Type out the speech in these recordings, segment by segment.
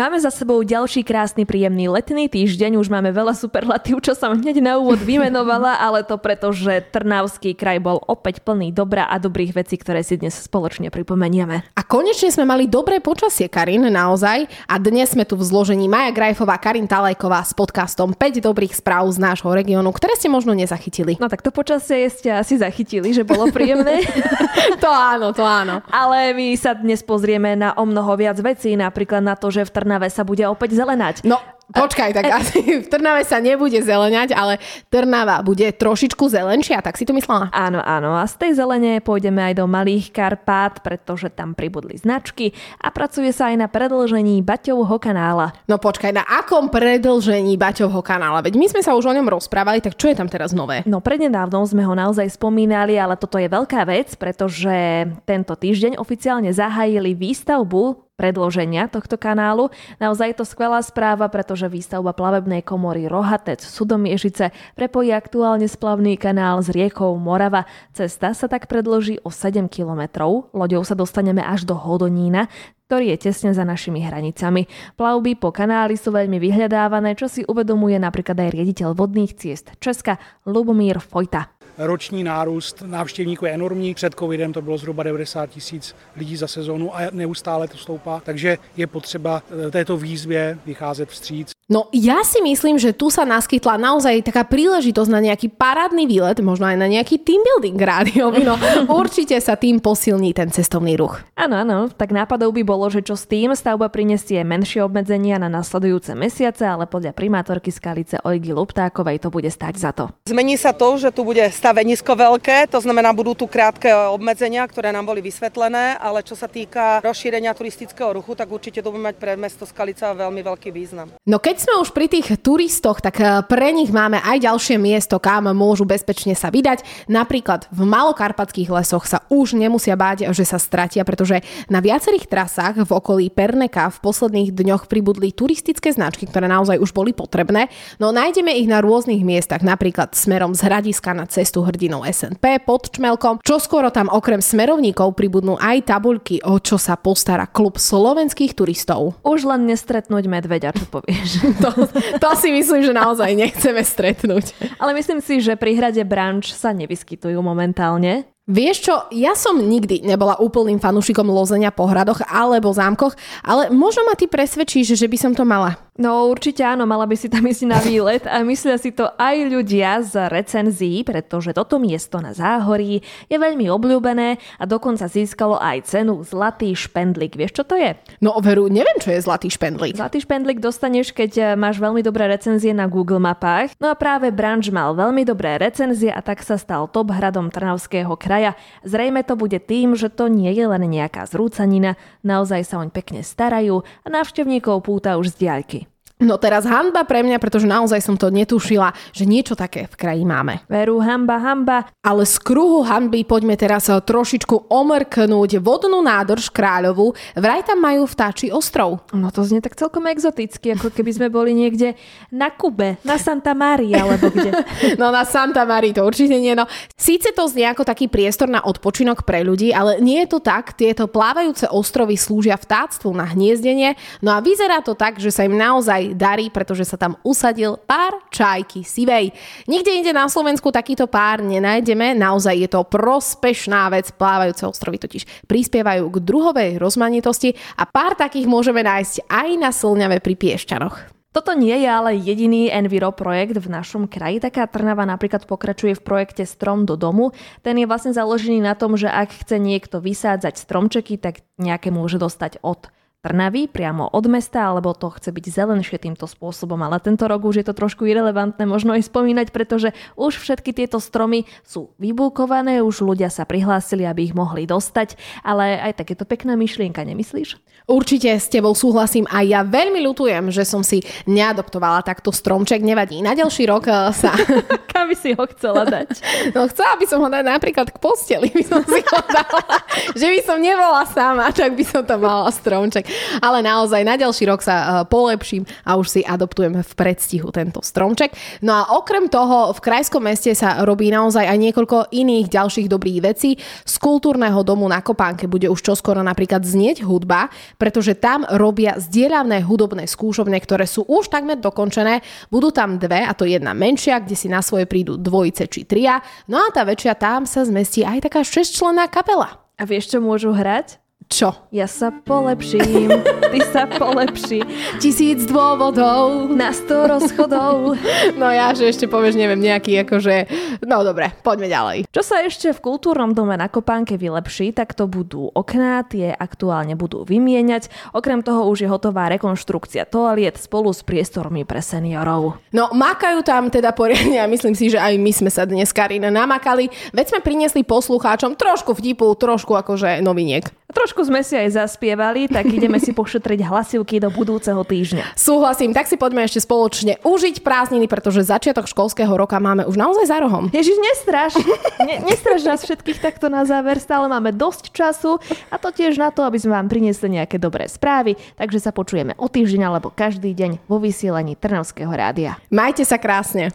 Máme za sebou ďalší krásny, príjemný letný týždeň. Už máme veľa superlatív, čo som hneď na úvod vymenovala, ale to preto, že Trnavský kraj bol opäť plný dobra a dobrých vecí, ktoré si dnes spoločne pripomenieme. A konečne sme mali dobré počasie, Karin, naozaj. A dnes sme tu v zložení Maja Grajfová, Karin Talajková s podcastom 5 dobrých správ z nášho regiónu, ktoré ste možno nezachytili. No tak to počasie ste asi zachytili, že bolo príjemné. to áno, to áno. Ale my sa dnes pozrieme na o mnoho viac vecí, napríklad na to, že v Trnavskom Trnave sa bude opäť zelenať. No, Počkaj, tak asi v Trnave sa nebude zeleňať, ale Trnava bude trošičku zelenšia, tak si to myslela? Áno, áno. A z tej zelene pôjdeme aj do Malých Karpát, pretože tam pribudli značky a pracuje sa aj na predlžení Baťovho kanála. No počkaj, na akom predlžení Baťovho kanála? Veď my sme sa už o ňom rozprávali, tak čo je tam teraz nové? No prednedávnom sme ho naozaj spomínali, ale toto je veľká vec, pretože tento týždeň oficiálne zahájili výstavbu predloženia tohto kanálu. Naozaj je to skvelá správa, pretože výstavba plavebnej komory Rohatec Sudomiežice prepojí aktuálne splavný kanál s riekou Morava. Cesta sa tak predloží o 7 kilometrov. Loďou sa dostaneme až do Hodonína, ktorý je tesne za našimi hranicami. Plavby po kanáli sú veľmi vyhľadávané, čo si uvedomuje napríklad aj riaditeľ vodných ciest Česka Lubomír Fojta roční nárůst návštěvníků je enormní. Před covidem to bylo zhruba 90 tisíc lidí za sezónu a neustále to stoupá, takže je potřeba eh, této výzvě vycházet vstříc. No ja si myslím, že tu sa naskytla naozaj taká príležitosť na nejaký parádny výlet, možno aj na nejaký team building rádiový, no určite sa tým posilní ten cestovný ruch. Áno, áno, tak nápadov by bolo, že čo s tým stavba prinesie menšie obmedzenia na nasledujúce mesiace, ale podľa primátorky Skalice Ojgy Luptákovej to bude stať za to. Zmení sa to, že tu bude stavenisko veľké, to znamená budú tu krátke obmedzenia, ktoré nám boli vysvetlené, ale čo sa týka rozšírenia turistického ruchu, tak určite to bude mať pre mesto Skalica veľmi veľký význam. No keď sme už pri tých turistoch, tak eh, pre nich máme aj ďalšie miesto, kam môžu bezpečne sa vydať. Napríklad v malokarpatských lesoch sa už nemusia báť, že sa stratia, pretože na viacerých trasách v okolí Perneka v posledných dňoch pribudli turistické značky, ktoré naozaj už boli potrebné. No nájdeme ich na rôznych miestach, napríklad smerom z Hradiska na cestu hrdinou SNP pod Čmelkom. Čo skoro tam okrem smerovníkov pribudnú aj tabuľky, o čo sa postará klub slovenských turistov. Už len nestretnúť medveďa, čo povieš. to, to si myslím, že naozaj nechceme stretnúť. Ale myslím si, že pri hrade Branč sa nevyskytujú momentálne. Vieš čo, ja som nikdy nebola úplným fanúšikom lozenia po hradoch alebo zámkoch, ale možno ma ty presvedčíš, že by som to mala. No určite áno, mala by si tam ísť na výlet a myslia si to aj ľudia z recenzií, pretože toto miesto na Záhorí je veľmi obľúbené a dokonca získalo aj cenu Zlatý špendlík. Vieš, čo to je? No veru, neviem, čo je Zlatý špendlík. Zlatý špendlík dostaneš, keď eh, máš veľmi dobré recenzie na Google mapách. No a práve Branč mal veľmi dobré recenzie a tak sa stal top hradom Trnavského kraja. Zrejme to bude tým, že to nie je len nejaká zrúcanina, naozaj sa oň pekne starajú a návštevníkov púta už z diaľky. No teraz hamba pre mňa, pretože naozaj som to netušila, že niečo také v kraji máme. Veru, hamba, hamba. Ale z kruhu hanby poďme teraz trošičku omrknúť vodnú nádrž kráľovú. Vraj tam majú vtáči ostrov. No to znie tak celkom exoticky, ako keby sme boli niekde na Kube, na Santa Maria, alebo kde. no na Santa Maria to určite nie. No, síce to znie ako taký priestor na odpočinok pre ľudí, ale nie je to tak. Tieto plávajúce ostrovy slúžia vtáctvu na hniezdenie. No a vyzerá to tak, že sa im naozaj darí, pretože sa tam usadil pár čajky sivej. Nikde inde na Slovensku takýto pár nenájdeme, naozaj je to prospešná vec, plávajúce ostrovy totiž prispievajú k druhovej rozmanitosti a pár takých môžeme nájsť aj na Slňave pri Piešťanoch. Toto nie je ale jediný Enviro projekt v našom kraji. Taká Trnava napríklad pokračuje v projekte Strom do domu. Ten je vlastne založený na tom, že ak chce niekto vysádzať stromčeky, tak nejaké môže dostať od Trnavy priamo od mesta, alebo to chce byť zelenšie týmto spôsobom. Ale tento rok už je to trošku irrelevantné možno aj spomínať, pretože už všetky tieto stromy sú vybúkované, už ľudia sa prihlásili, aby ich mohli dostať, ale aj tak je to pekná myšlienka, nemyslíš? Určite s tebou súhlasím a ja veľmi ľutujem, že som si neadoptovala takto stromček. Nevadí, na ďalší rok eh, sa... Kam by si ho chcela dať? No chcela by som ho dať napríklad k posteli, by som si ho dala. že by som nebola sama, tak by som tam mala stromček. Ale naozaj na ďalší rok sa eh, polepším a už si adoptujem v predstihu tento stromček. No a okrem toho v krajskom meste sa robí naozaj aj niekoľko iných ďalších dobrých vecí. Z kultúrneho domu na Kopánke bude už čoskoro napríklad znieť hudba, pretože tam robia zdieľavné hudobné skúšovne, ktoré sú už takmer dokončené. Budú tam dve, a to jedna menšia, kde si na svoje prídu dvojice či tria, no a tá väčšia tam sa zmestí aj taká šesťčlenná kapela. A vieš, čo môžu hrať? Čo? Ja sa polepším, ty sa polepší. Tisíc dôvodov. Na sto rozchodov. No ja, že ešte povieš, neviem, nejaký akože... No dobre, poďme ďalej. Čo sa ešte v kultúrnom dome na Kopánke vylepší, tak to budú okná, tie aktuálne budú vymieňať. Okrem toho už je hotová rekonštrukcia toaliet spolu s priestormi pre seniorov. No makajú tam teda poriadne a myslím si, že aj my sme sa dnes Karin namakali. Veď sme priniesli poslucháčom trošku vtipu, trošku akože noviniek. Trošku sme si aj zaspievali, tak ideme si pošetriť hlasivky do budúceho týždňa. Súhlasím, tak si poďme ešte spoločne užiť prázdniny, pretože začiatok školského roka máme už naozaj za rohom. Ježiš, nestraš. Ne, nestraš nás všetkých takto na záver, stále máme dosť času a to tiež na to, aby sme vám priniesli nejaké dobré správy, takže sa počujeme o týždeň alebo každý deň vo vysielaní Trnavského rádia. Majte sa krásne.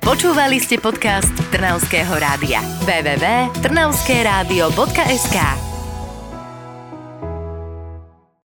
Počúvali ste podcast Trnavského rádia. www.trnavskeradio.sk